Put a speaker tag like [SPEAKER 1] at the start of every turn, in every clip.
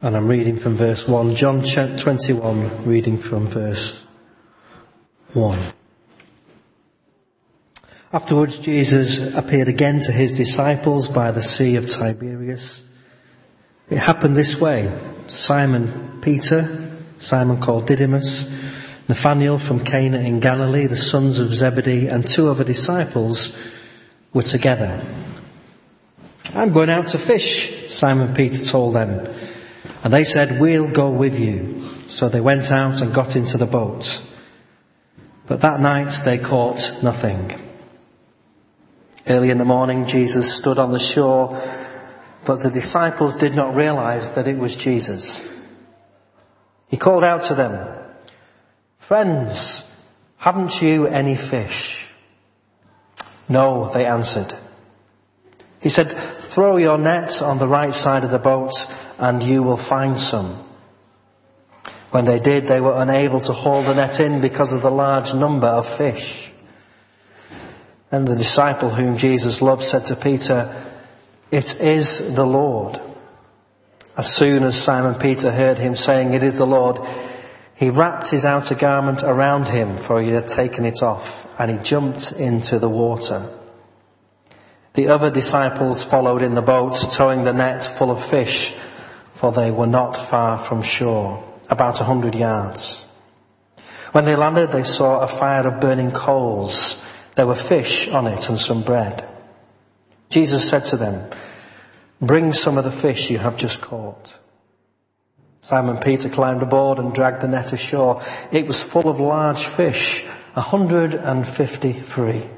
[SPEAKER 1] And I'm reading from verse 1. John 21, reading from verse 1. Afterwards, Jesus appeared again to his disciples by the Sea of Tiberias. It happened this way. Simon Peter, Simon called Didymus, Nathanael from Cana in Galilee, the sons of Zebedee, and two other disciples were together. I'm going out to fish, Simon Peter told them. And they said, we'll go with you. So they went out and got into the boat. But that night they caught nothing. Early in the morning, Jesus stood on the shore, but the disciples did not realize that it was Jesus. He called out to them, Friends, haven't you any fish? No, they answered. He said, throw your nets on the right side of the boat and you will find some. When they did, they were unable to haul the net in because of the large number of fish. And the disciple whom Jesus loved said to Peter, It is the Lord. As soon as Simon Peter heard him saying, It is the Lord, he wrapped his outer garment around him, for he had taken it off, and he jumped into the water. The other disciples followed in the boat, towing the net full of fish, for they were not far from shore, about a hundred yards. When they landed, they saw a fire of burning coals there were fish on it and some bread. Jesus said to them, bring some of the fish you have just caught. Simon Peter climbed aboard and dragged the net ashore. It was full of large fish, 153.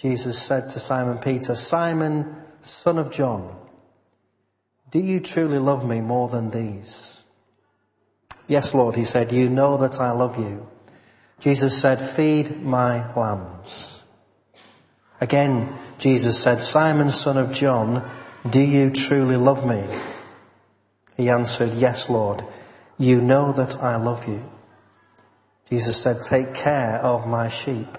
[SPEAKER 1] Jesus said to Simon Peter, Simon, son of John, do you truly love me more than these? Yes, Lord, he said, you know that I love you. Jesus said, feed my lambs. Again, Jesus said, Simon, son of John, do you truly love me? He answered, yes, Lord. You know that I love you. Jesus said, take care of my sheep.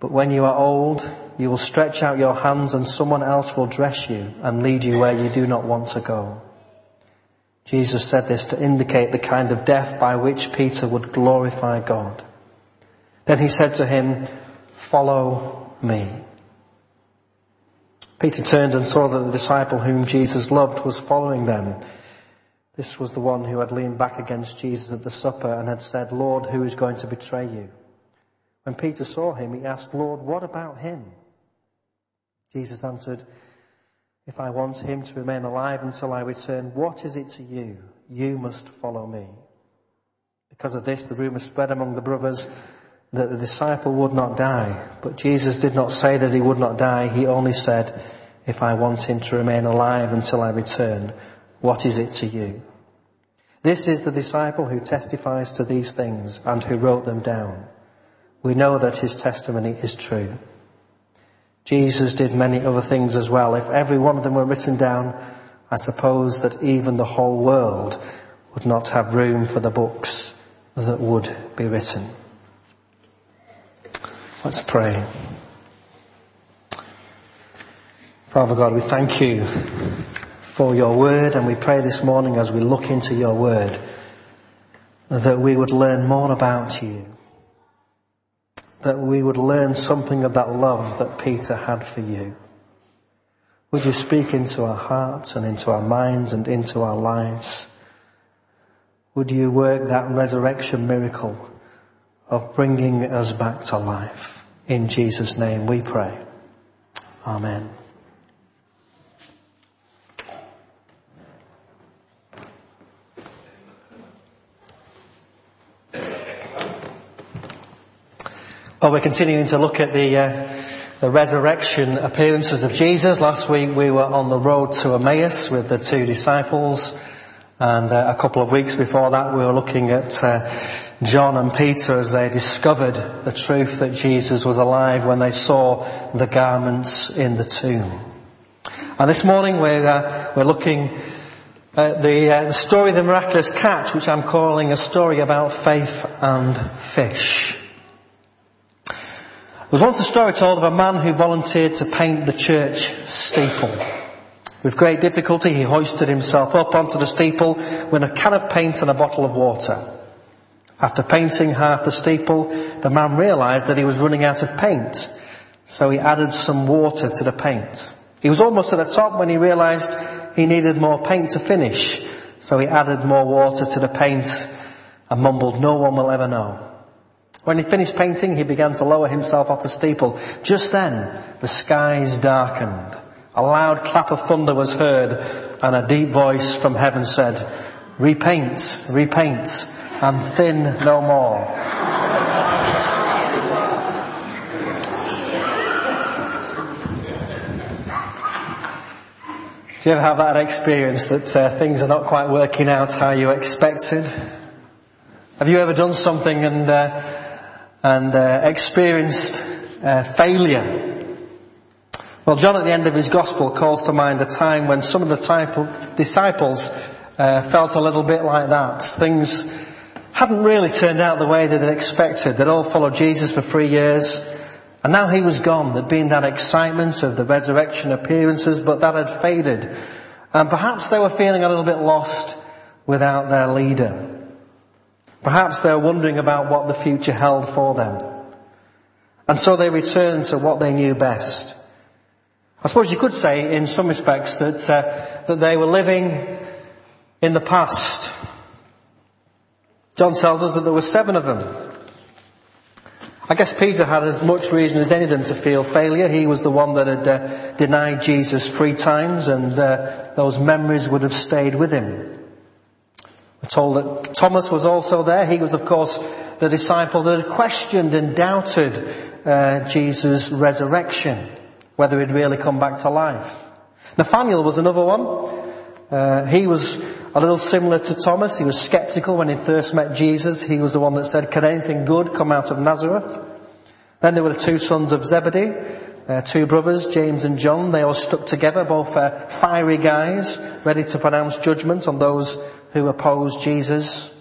[SPEAKER 1] But when you are old, you will stretch out your hands and someone else will dress you and lead you where you do not want to go. Jesus said this to indicate the kind of death by which Peter would glorify God. Then he said to him, follow me. Peter turned and saw that the disciple whom Jesus loved was following them. This was the one who had leaned back against Jesus at the supper and had said, Lord, who is going to betray you? When Peter saw him, he asked, Lord, what about him? Jesus answered, if I want him to remain alive until I return, what is it to you? You must follow me. Because of this, the rumor spread among the brothers that the disciple would not die. But Jesus did not say that he would not die. He only said, if I want him to remain alive until I return, what is it to you? This is the disciple who testifies to these things and who wrote them down. We know that his testimony is true. Jesus did many other things as well. If every one of them were written down, I suppose that even the whole world would not have room for the books that would be written. Let's pray. Father God, we thank you for your word and we pray this morning as we look into your word that we would learn more about you. That we would learn something of that love that Peter had for you. Would you speak into our hearts and into our minds and into our lives? Would you work that resurrection miracle of bringing us back to life. In Jesus' name we pray. Amen. Well, we're continuing to look at the, uh, the resurrection appearances of Jesus. Last week we were on the road to Emmaus with the two disciples. And uh, a couple of weeks before that we were looking at uh, John and Peter as they discovered the truth that Jesus was alive when they saw the garments in the tomb. And this morning we're, uh, we're looking at the, uh, the story of the miraculous catch, which I'm calling a story about faith and fish. Was once a story told of a man who volunteered to paint the church steeple. With great difficulty, he hoisted himself up onto the steeple with a can of paint and a bottle of water. After painting half the steeple, the man realized that he was running out of paint, so he added some water to the paint. He was almost at the top when he realized he needed more paint to finish, so he added more water to the paint and mumbled, no one will ever know. When he finished painting, he began to lower himself off the steeple. Just then, the skies darkened. A loud clap of thunder was heard, and a deep voice from heaven said, Repaint, repaint, and thin no more. Do you ever have that experience that uh, things are not quite working out how you expected? Have you ever done something and uh, and uh, experienced uh, failure. Well, John at the end of his gospel calls to mind a time when some of the disciples uh, felt a little bit like that. Things hadn't really turned out the way that they'd expected. They'd all followed Jesus for three years, and now he was gone. There'd been that excitement of the resurrection appearances, but that had faded. And perhaps they were feeling a little bit lost without their leader. Perhaps they're wondering about what the future held for them. And so they returned to what they knew best. I suppose you could say in some respects that, uh, that they were living in the past. John tells us that there were seven of them. I guess Peter had as much reason as any of them to feel failure. He was the one that had uh, denied Jesus three times and uh, those memories would have stayed with him. We're told that Thomas was also there. He was, of course, the disciple that had questioned and doubted uh, Jesus' resurrection, whether he'd really come back to life. Nathaniel was another one. Uh, he was a little similar to Thomas. He was skeptical when he first met Jesus. He was the one that said, "Can anything good come out of Nazareth?" Then there were the two sons of Zebedee, uh, two brothers, James and John. They all stuck together, both uh, fiery guys, ready to pronounce judgment on those who opposed Jesus.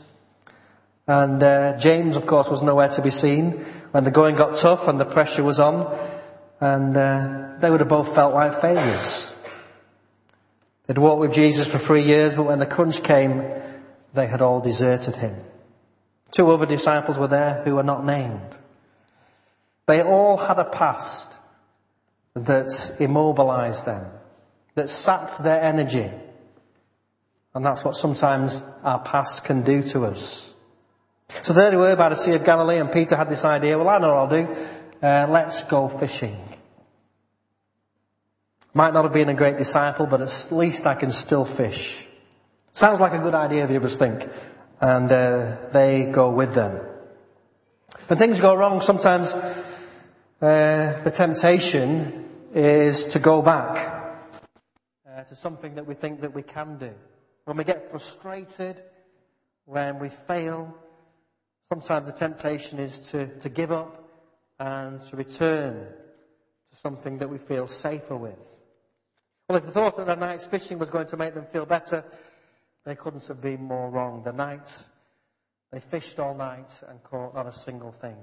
[SPEAKER 1] And uh, James, of course, was nowhere to be seen when the going got tough and the pressure was on. And uh, they would have both felt like failures. They'd walked with Jesus for three years, but when the crunch came, they had all deserted him. Two other disciples were there who were not named. They all had a past that immobilized them, that sapped their energy, and that's what sometimes our past can do to us. So there they were by the Sea of Galilee and Peter had this idea, well I know what I'll do, uh, let's go fishing. Might not have been a great disciple, but at least I can still fish. Sounds like a good idea, the others think. And uh, they go with them. When things go wrong, sometimes uh, the temptation is to go back uh, to something that we think that we can do. When we get frustrated, when we fail, sometimes the temptation is to, to give up and to return to something that we feel safer with. Well, if the thought that the night's fishing was going to make them feel better, they couldn't have been more wrong. The night, they fished all night and caught not a single thing,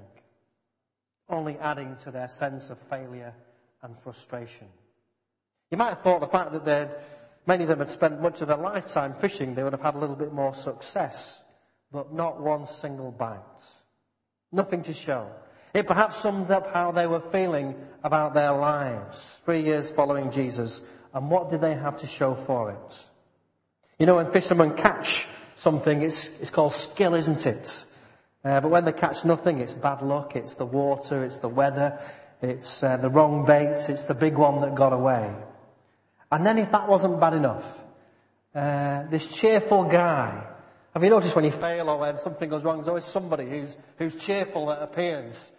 [SPEAKER 1] only adding to their sense of failure and frustration. You might have thought the fact that they'd Many of them had spent much of their lifetime fishing. They would have had a little bit more success, but not one single bite. Nothing to show. It perhaps sums up how they were feeling about their lives, three years following Jesus, and what did they have to show for it? You know, when fishermen catch something, it's, it's called skill, isn't it? Uh, but when they catch nothing, it's bad luck, it's the water, it's the weather, it's uh, the wrong bait, it's the big one that got away. And then if that wasn't bad enough, uh, this cheerful guy, have you noticed when you fail or when something goes wrong, there's always somebody who's, who's cheerful that appears.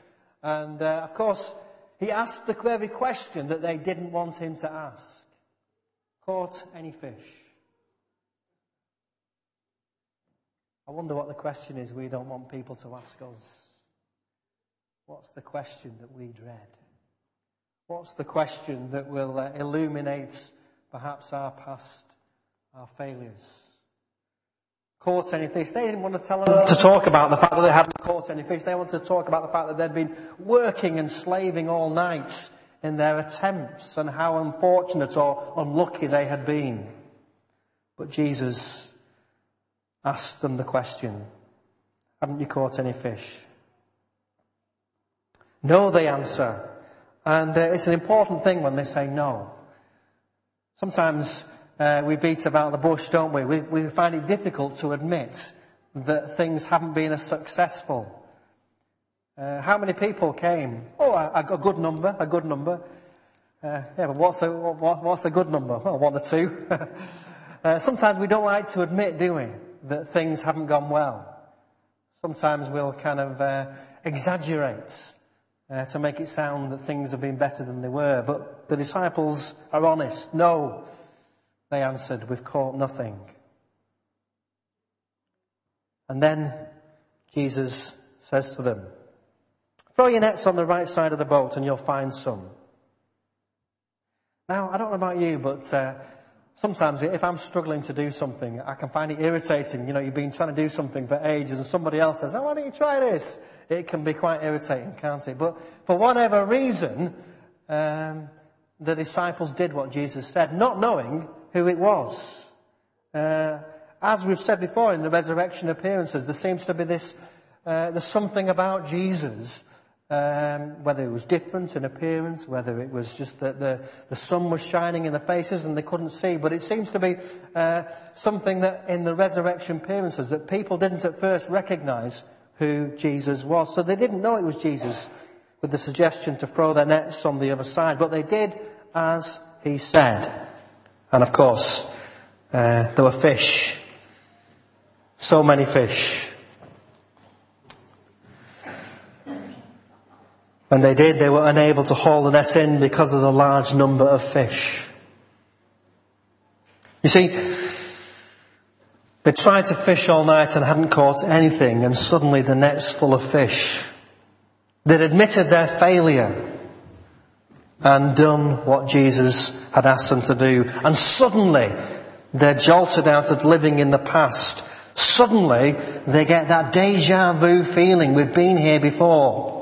[SPEAKER 1] And uh, of course, he asked the very question that they didn't want him to ask. Caught any fish? I wonder what the question is we don't want people to ask us. What's the question that we dread? What's the question that will uh, illuminate perhaps our past, our failures? Caught any fish? They didn't want to tell them to talk about the fact that they hadn't caught any fish. They wanted to talk about the fact that they'd been working and slaving all night in their attempts and how unfortunate or unlucky they had been. But Jesus Ask them the question, haven't you caught any fish? No, they answer. And uh, it's an important thing when they say no. Sometimes uh, we beat about the bush, don't we? we? We find it difficult to admit that things haven't been as successful. Uh, how many people came? Oh, a, a good number, a good number. Uh, yeah, but what's a, what, what's a good number? Well, one or two. uh, sometimes we don't like to admit, do we? That things haven't gone well. Sometimes we'll kind of uh, exaggerate uh, to make it sound that things have been better than they were. But the disciples are honest. No, they answered, we've caught nothing. And then Jesus says to them, throw your nets on the right side of the boat and you'll find some. Now, I don't know about you, but uh, Sometimes if I'm struggling to do something, I can find it irritating. You know, you've been trying to do something for ages and somebody else says, oh, why don't you try this? It can be quite irritating, can't it? But for whatever reason, um, the disciples did what Jesus said, not knowing who it was. Uh, as we've said before in the resurrection appearances, there seems to be this, uh, there's something about Jesus um, whether it was different in appearance, whether it was just that the, the sun was shining in the faces and they couldn't see. But it seems to be uh, something that in the resurrection appearances that people didn't at first recognize who Jesus was. So they didn't know it was Jesus with the suggestion to throw their nets on the other side. But they did as he said. And of course, uh, there were fish. So many fish. When they did, they were unable to haul the net in because of the large number of fish. You see, they tried to fish all night and hadn't caught anything and suddenly the net's full of fish. They'd admitted their failure and done what Jesus had asked them to do. And suddenly they're jolted out of living in the past. Suddenly they get that deja vu feeling. We've been here before.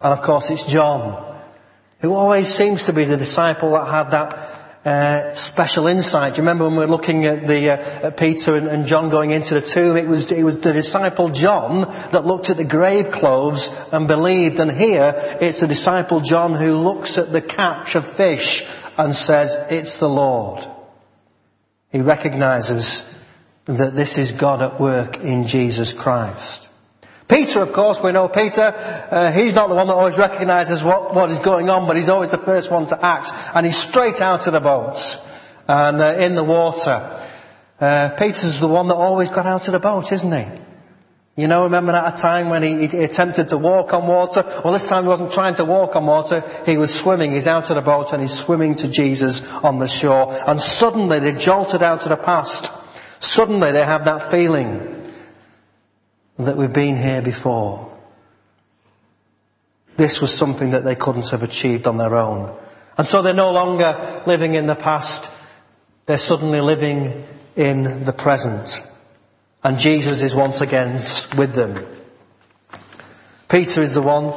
[SPEAKER 1] And of course it's John, who always seems to be the disciple that had that uh, special insight. Do you remember when we were looking at the uh, at Peter and, and, John going into the tomb? It was it was the disciple John that looked at the grave clothes and believed. And here it's the disciple John who looks at the catch of fish and says, "It's the Lord." He recognizes that this is God at work in Jesus Christ. Peter, of course, we know Peter, uh, he's not the one that always recognises what, what is going on, but he's always the first one to act. And he's straight out of the boat and uh, in the water. Uh, Peter's the one that always got out of the boat, isn't he? You know, remember that a time when he, he, attempted to walk on water? Well, this time he wasn't trying to walk on water, he was swimming. He's out of the boat and he's swimming to Jesus on the shore. And suddenly they jolted out of the past. Suddenly they have that feeling that we've been here before. This was something that they couldn't have achieved on their own. And so they're no longer living in the past, they're suddenly living in the present. And Jesus is once again with them. Peter is the one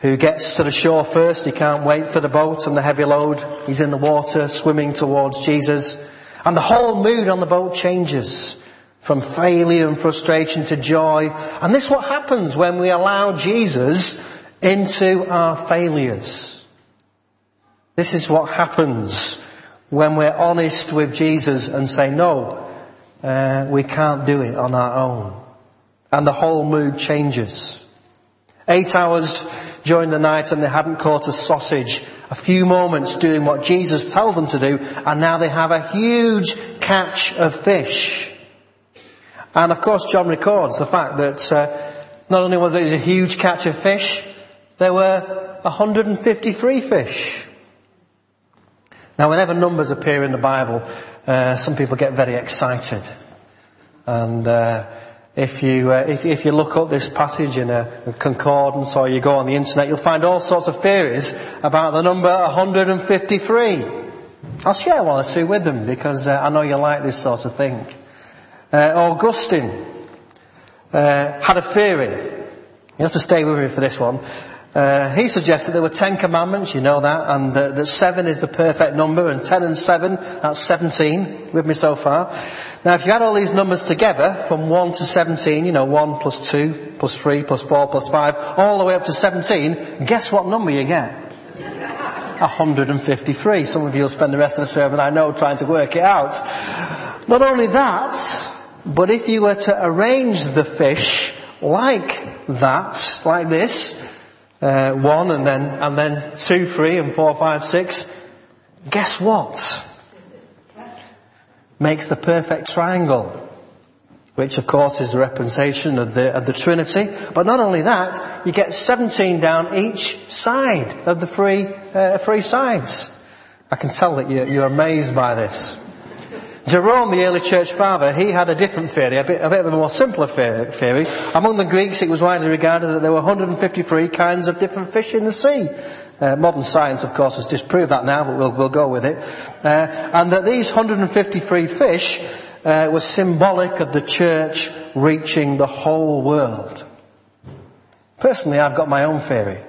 [SPEAKER 1] who gets to the shore first. He can't wait for the boat and the heavy load. He's in the water swimming towards Jesus. And the whole mood on the boat changes from failure and frustration to joy. And this is what happens when we allow Jesus into our failures. This is what happens when we're honest with Jesus and say, no, uh, we can't do it on our own. and the whole mood changes. Eight hours during the night and they hadn't caught a sausage. A few moments doing what Jesus tells them to do and now they have a huge catch of fish. And of course John records the fact that uh, not only was it a huge catch of fish, there were 153 fish. Now whenever numbers appear in the Bible, uh, some people get very excited. And uh, if you uh, if, if, you look up this passage in a, a, concordance or you go on the internet, you'll find all sorts of theories about the number 153. I'll share one or two with them because uh, I know you like this sort of thing. Uh, Augustine uh, had a theory. You have to stay with me for this one. Uh, he suggested there were ten commandments, you know that, and uh, that seven is the perfect number, and ten and seven, that's seventeen, with me so far. Now if you add all these numbers together, from one to seventeen, you know, one plus two, plus three, plus four, plus five, all the way up to seventeen, guess what number you get? 153. Some of you will spend the rest of the sermon, I know, trying to work it out. Not only that, but if you were to arrange the fish like that, like this, uh, one and then, and then two, three and four, five, six. Guess what? Makes the perfect triangle. Which of course is a representation of the, of the Trinity. But not only that, you get 17 down each side of the three, uh, three sides. I can tell that you're, you're amazed by this. Jerome, the early church father, he had a different theory, a bit, a bit of a more simpler theory. Among the Greeks, it was widely regarded that there were 153 kinds of different fish in the sea. Uh, modern science, of course, has disproved that now, but we'll, we'll go with it. Uh, and that these 153 fish uh, were symbolic of the church reaching the whole world. Personally, I've got my own theory,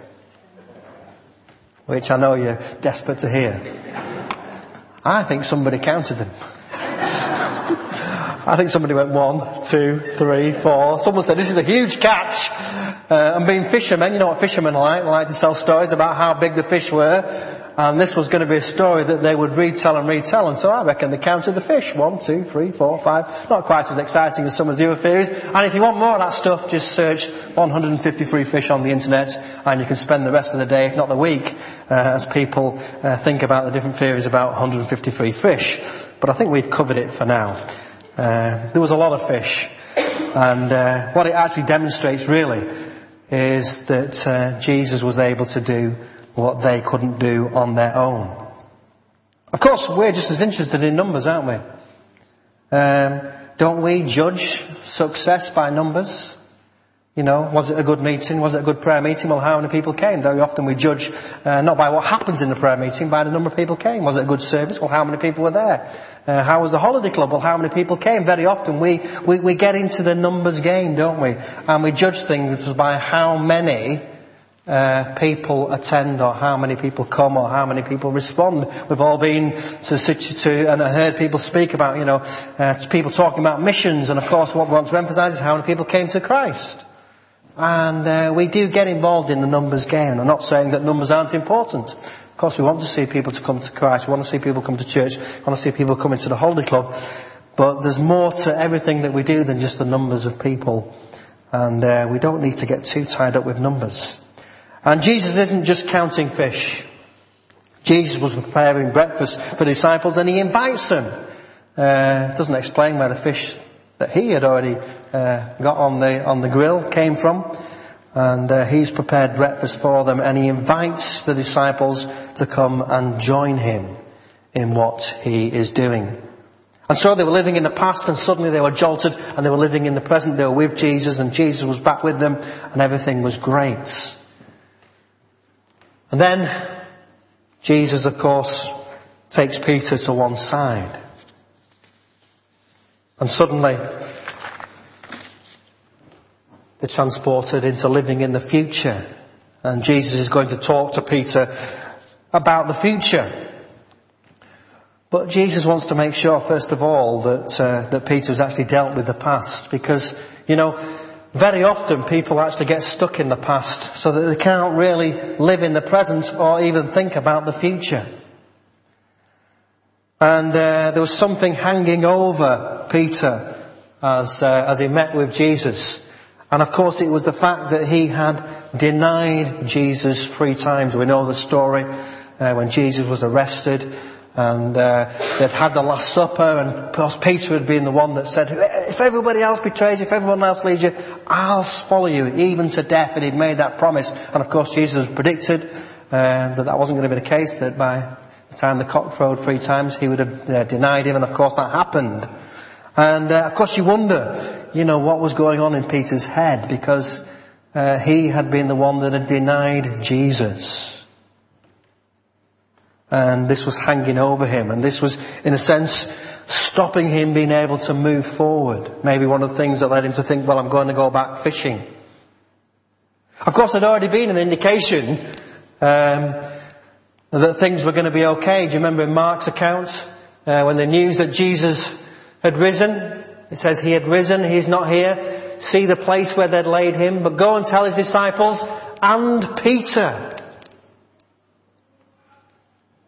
[SPEAKER 1] which I know you're desperate to hear. I think somebody counted them. I think somebody went one, two, three, four. Someone said, this is a huge catch. Uh, and being fishermen, you know what fishermen like. They like to tell stories about how big the fish were. And this was going to be a story that they would retell and retell. And so I reckon they counted the fish. One, two, three, four, five. Not quite as exciting as some of the other theories. And if you want more of that stuff, just search 153 fish on the internet and you can spend the rest of the day, if not the week, uh, as people uh, think about the different theories about 153 fish. But I think we've covered it for now. Uh, there was a lot of fish. And uh, what it actually demonstrates really is that uh, Jesus was able to do what they couldn't do on their own. Of course, we're just as interested in numbers, aren't we? Um, don't we judge success by numbers? You know, was it a good meeting? Was it a good prayer meeting? Well, how many people came? Very often we judge uh, not by what happens in the prayer meeting, by the number of people came. Was it a good service? Well, how many people were there? Uh, how was the holiday club? Well, how many people came? Very often we, we, we get into the numbers game, don't we? And we judge things by how many uh, people attend or how many people come or how many people respond. We've all been to, to and I heard people speak about, you know, uh, people talking about missions and of course what we want to emphasize is how many people came to Christ. And uh, we do get involved in the numbers game. I'm not saying that numbers aren't important. Of course, we want to see people to come to Christ. We want to see people come to church. We want to see people come into the Holy Club. But there's more to everything that we do than just the numbers of people. And uh, we don't need to get too tied up with numbers. And Jesus isn't just counting fish. Jesus was preparing breakfast for disciples and he invites them. Uh, doesn't explain where the fish that he had already uh, got on the on the grill came from, and uh, he's prepared breakfast for them, and he invites the disciples to come and join him in what he is doing. And so they were living in the past, and suddenly they were jolted, and they were living in the present. They were with Jesus, and Jesus was back with them, and everything was great. And then Jesus, of course, takes Peter to one side. And suddenly, they're transported into living in the future. And Jesus is going to talk to Peter about the future. But Jesus wants to make sure, first of all, that uh, that Peter has actually dealt with the past, because you know, very often people actually get stuck in the past, so that they can't really live in the present or even think about the future. And uh, there was something hanging over Peter as uh, as he met with Jesus. And of course it was the fact that he had denied Jesus three times. We know the story uh, when Jesus was arrested and uh, they'd had the Last Supper and Peter had been the one that said, if everybody else betrays you, if everyone else leaves you, I'll follow you even to death. And he'd made that promise. And of course Jesus predicted uh, that that wasn't going to be the case, that by the time the cock crowed three times he would have uh, denied him and of course that happened. And uh, of course you wonder, you know, what was going on in Peter's head because uh, he had been the one that had denied Jesus. And this was hanging over him and this was, in a sense, stopping him being able to move forward. Maybe one of the things that led him to think, well, I'm going to go back fishing. Of course, there'd already been an indication um, that things were going to be okay. Do you remember in Mark's account uh, when the news that Jesus had risen. It says he had risen, he's not here. See the place where they'd laid him, but go and tell his disciples and Peter.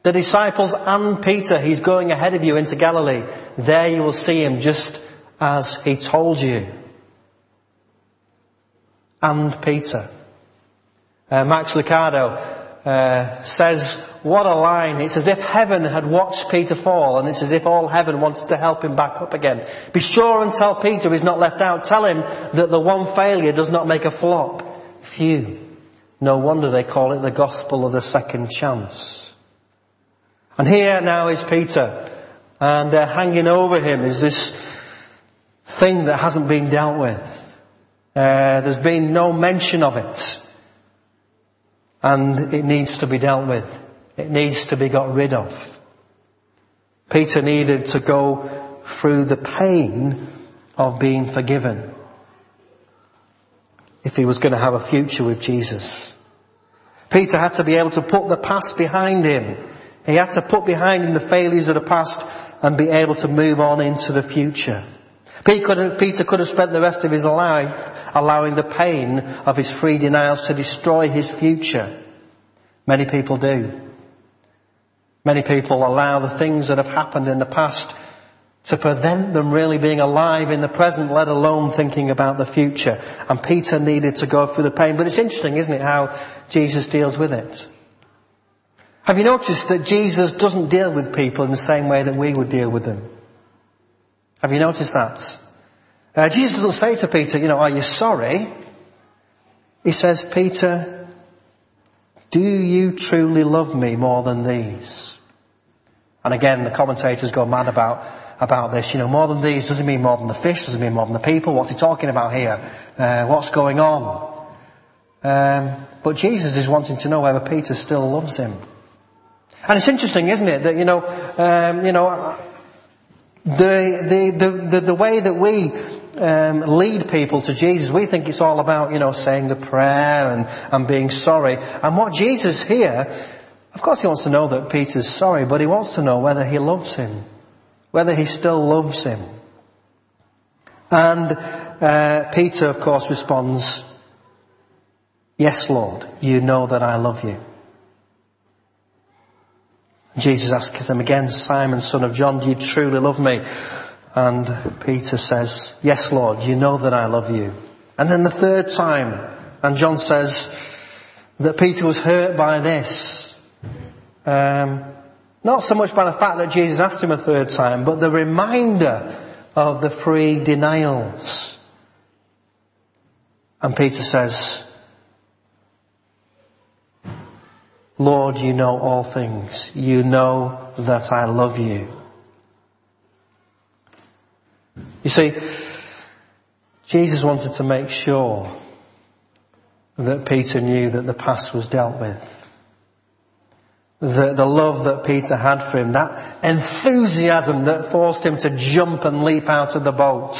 [SPEAKER 1] The disciples and Peter, he's going ahead of you into Galilee. There you will see him just as he told you. And Peter. Uh, Max Lucado uh, says, what a line. It's as if heaven had watched Peter fall and it's as if all heaven wanted to help him back up again. Be sure and tell Peter he's not left out. Tell him that the one failure does not make a flop. Phew. No wonder they call it the gospel of the second chance. And here now is Peter and uh, hanging over him is this thing that hasn't been dealt with. Uh, there's been no mention of it and it needs to be dealt with. It needs to be got rid of. Peter needed to go through the pain of being forgiven if he was going to have a future with Jesus. Peter had to be able to put the past behind him. He had to put behind him the failures of the past and be able to move on into the future. Peter could, have, spent the rest of his life allowing the pain of his three denials to destroy his future. Many people do. Many people allow the things that have happened in the past to prevent them really being alive in the present, let alone thinking about the future. And Peter needed to go through the pain. But it's interesting, isn't it, how Jesus deals with it? Have you noticed that Jesus doesn't deal with people in the same way that we would deal with them? Have you noticed that? Uh, Jesus doesn't say to Peter, you know, are you sorry? He says, Peter, do you truly love me more than these? And again, the commentators go mad about, about this. You know, more than these doesn't mean more than the fish, doesn't mean more than the people. What's he talking about here? Uh, what's going on? Um, but Jesus is wanting to know whether Peter still loves him. And it's interesting, isn't it, that, you know, um, you know, the, the, the, the, way that we um, lead people to Jesus, we think it's all about, you know, saying the prayer and, and being sorry. And what Jesus here, of course he wants to know that Peter's sorry, but he wants to know whether he loves him. Whether he still loves him. And uh, Peter, of course, responds, Yes, Lord, you know that I love you. Jesus asks him again, Simon, son of John, do you truly love me? And Peter says, yes, Lord, you know that I love you. And then the third time, and John says that Peter was hurt by this. Um, not so much by the fact that Jesus asked him a third time, but the reminder of the three denials. And Peter says, Lord, you know all things. You know that I love you. You see, Jesus wanted to make sure that Peter knew that the past was dealt with. The, the love that Peter had for him, that enthusiasm that forced him to jump and leap out of the boat.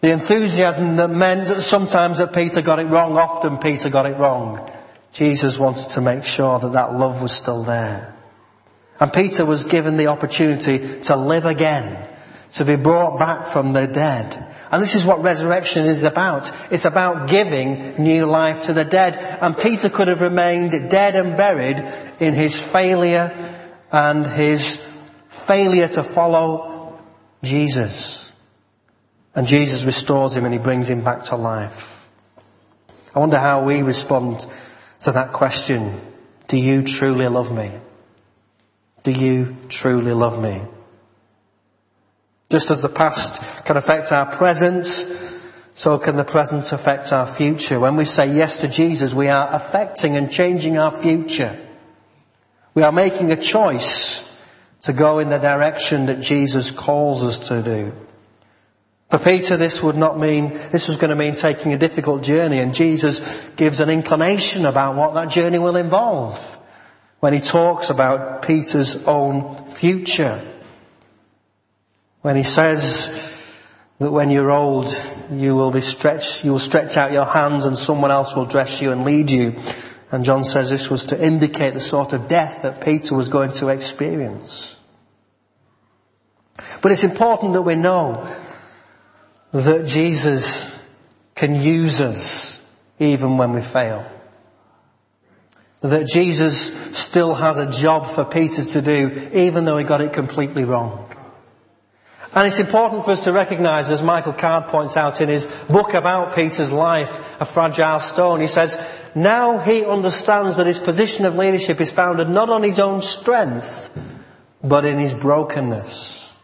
[SPEAKER 1] The enthusiasm that meant that sometimes that Peter got it wrong, often Peter got it wrong. Jesus wanted to make sure that that love was still there. And Peter was given the opportunity to live again, to be brought back from the dead. And this is what resurrection is about. It's about giving new life to the dead. And Peter could have remained dead and buried in his failure and his failure to follow Jesus. And Jesus restores him and he brings him back to life. I wonder how we respond to that question. Do you truly love me? Do you truly love me? Just as the past can affect our present, so can the present affect our future. When we say yes to Jesus, we are affecting and changing our future. We are making a choice to go in the direction that Jesus calls us to do. For Peter, this would not mean, this was going to mean taking a difficult journey, and Jesus gives an inclination about what that journey will involve when he talks about Peter's own future. When he says that when you're old, you will be stretched, you will stretch out your hands and someone else will dress you and lead you. And John says this was to indicate the sort of death that Peter was going to experience. But it's important that we know that Jesus can use us even when we fail. That Jesus still has a job for Peter to do even though he got it completely wrong. And it's important for us to recognise, as Michael Card points out in his book about Peter's life, A Fragile Stone, he says, now he understands that his position of leadership is founded not on his own strength, but in his brokenness.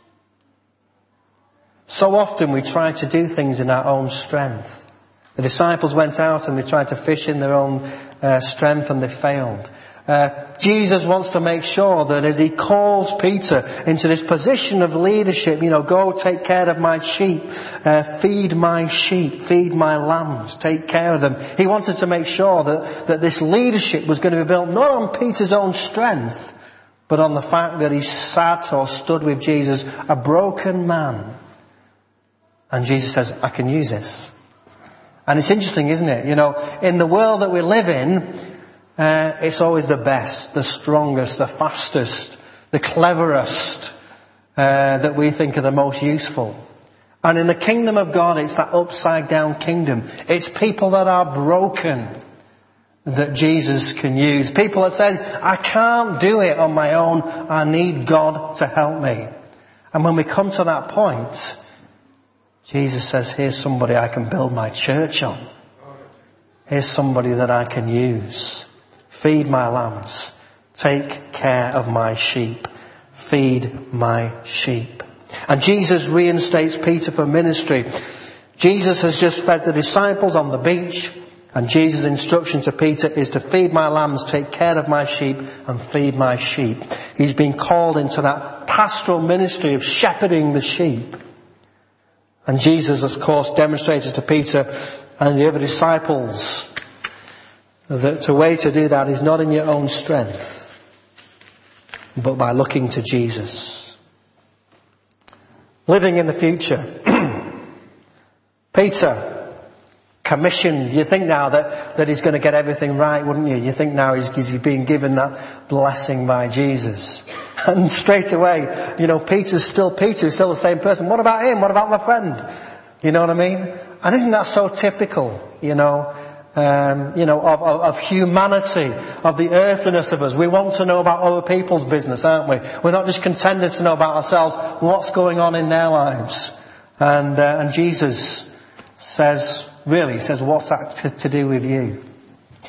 [SPEAKER 1] So often we try to do things in our own strength. The disciples went out and they tried to fish in their own uh, strength and they failed. Uh, Jesus wants to make sure that as he calls Peter into this position of leadership, you know, go take care of my sheep, uh, feed my sheep, feed my lambs, take care of them. He wanted to make sure that, that this leadership was going to be built not on Peter's own strength, but on the fact that he sat or stood with Jesus, a broken man. And Jesus says, I can use this. And it's interesting, isn't it? You know, in the world that we live in, uh, it's always the best, the strongest, the fastest, the cleverest uh, that we think are the most useful. And in the kingdom of God, it's that upside down kingdom. It's people that are broken that Jesus can use. People that say, I can't do it on my own. I need God to help me. And when we come to that point, Jesus says, here's somebody I can build my church on. Here's somebody that I can use. Feed my lambs. Take care of my sheep. Feed my sheep. And Jesus reinstates Peter for ministry. Jesus has just fed the disciples on the beach and Jesus' instruction to Peter is to feed my lambs, take care of my sheep, and feed my sheep. He's been called into that pastoral ministry of shepherding the sheep. And Jesus, of course, demonstrated to Peter and the other disciples that the way to do that is not in your own strength, but by looking to Jesus. Living in the future. Peter, commissioned. You think now that, that he's going to get everything right, wouldn't you? You think now he's, he's being given that blessing by Jesus. And straight away, you know, Peter's still Peter, he's still the same person. What about him? What about my friend? You know what I mean? And isn't that so typical, you know? Um, you know, of, of, of, humanity, of the earthliness of us. We want to know about other people's business, aren't we? We're not just contented to know about ourselves, what's going on in their lives. And, uh, and Jesus says, really, says, what's that to, do with you?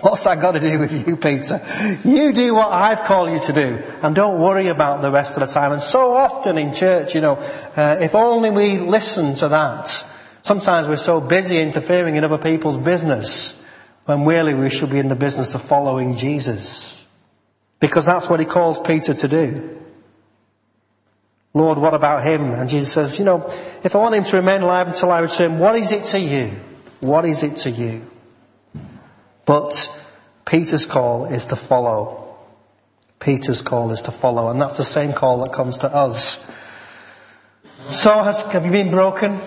[SPEAKER 1] What's that got to do with you, Peter? You do what I've called you to do, and don't worry about the rest of the time. And so often in church, you know, uh, if only we listen to that. Sometimes we're so busy interfering in other people's business when really we should be in the business of following Jesus. Because that's what he calls Peter to do. Lord, what about him? And Jesus says, you know, if I want him to remain alive until I return, what is it to you? What is it to you? But Peter's call is to follow. Peter's call is to follow. And that's the same call that comes to us. So has, have you been broken?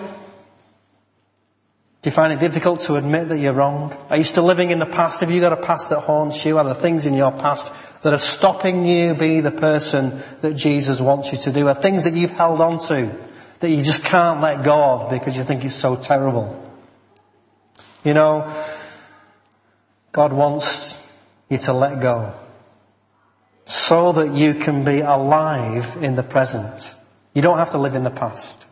[SPEAKER 1] Do you find it difficult to admit that you're wrong? Are you still living in the past? Have you got a past that haunts you? Are there things in your past that are stopping you be the person that Jesus wants you to do? Are things that you've held on to that you just can't let go of because you think it's so terrible? You know, God wants you to let go so that you can be alive in the present. You don't have to live in the past.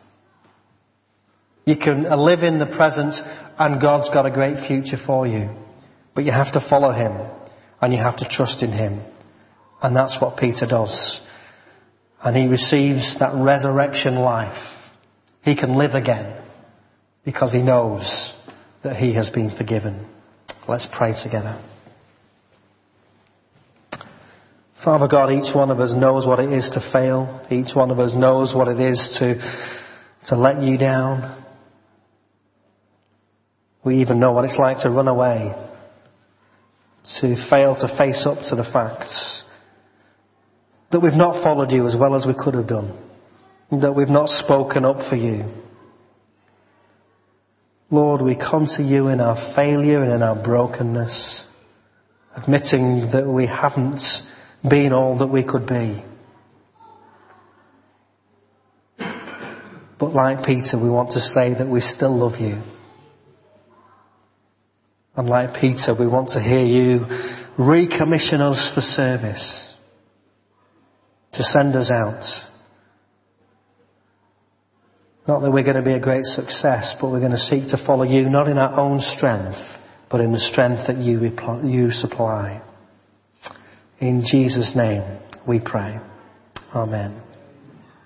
[SPEAKER 1] You can live in the present and God's got a great future for you. But you have to follow Him and you have to trust in Him. And that's what Peter does. And he receives that resurrection life. He can live again because he knows that he has been forgiven. Let's pray together. Father God, each one of us knows what it is to fail. Each one of us knows what it is to, to let you down. We even know what it's like to run away, to fail to face up to the facts, that we've not followed you as well as we could have done, that we've not spoken up for you. Lord, we come to you in our failure and in our brokenness, admitting that we haven't been all that we could be. But like Peter, we want to say that we still love you. And like Peter, we want to hear you recommission us for service, to send us out. Not that we're going to be a great success, but we're going to seek to follow you, not in our own strength, but in the strength that you, you supply. In Jesus' name we pray. Amen.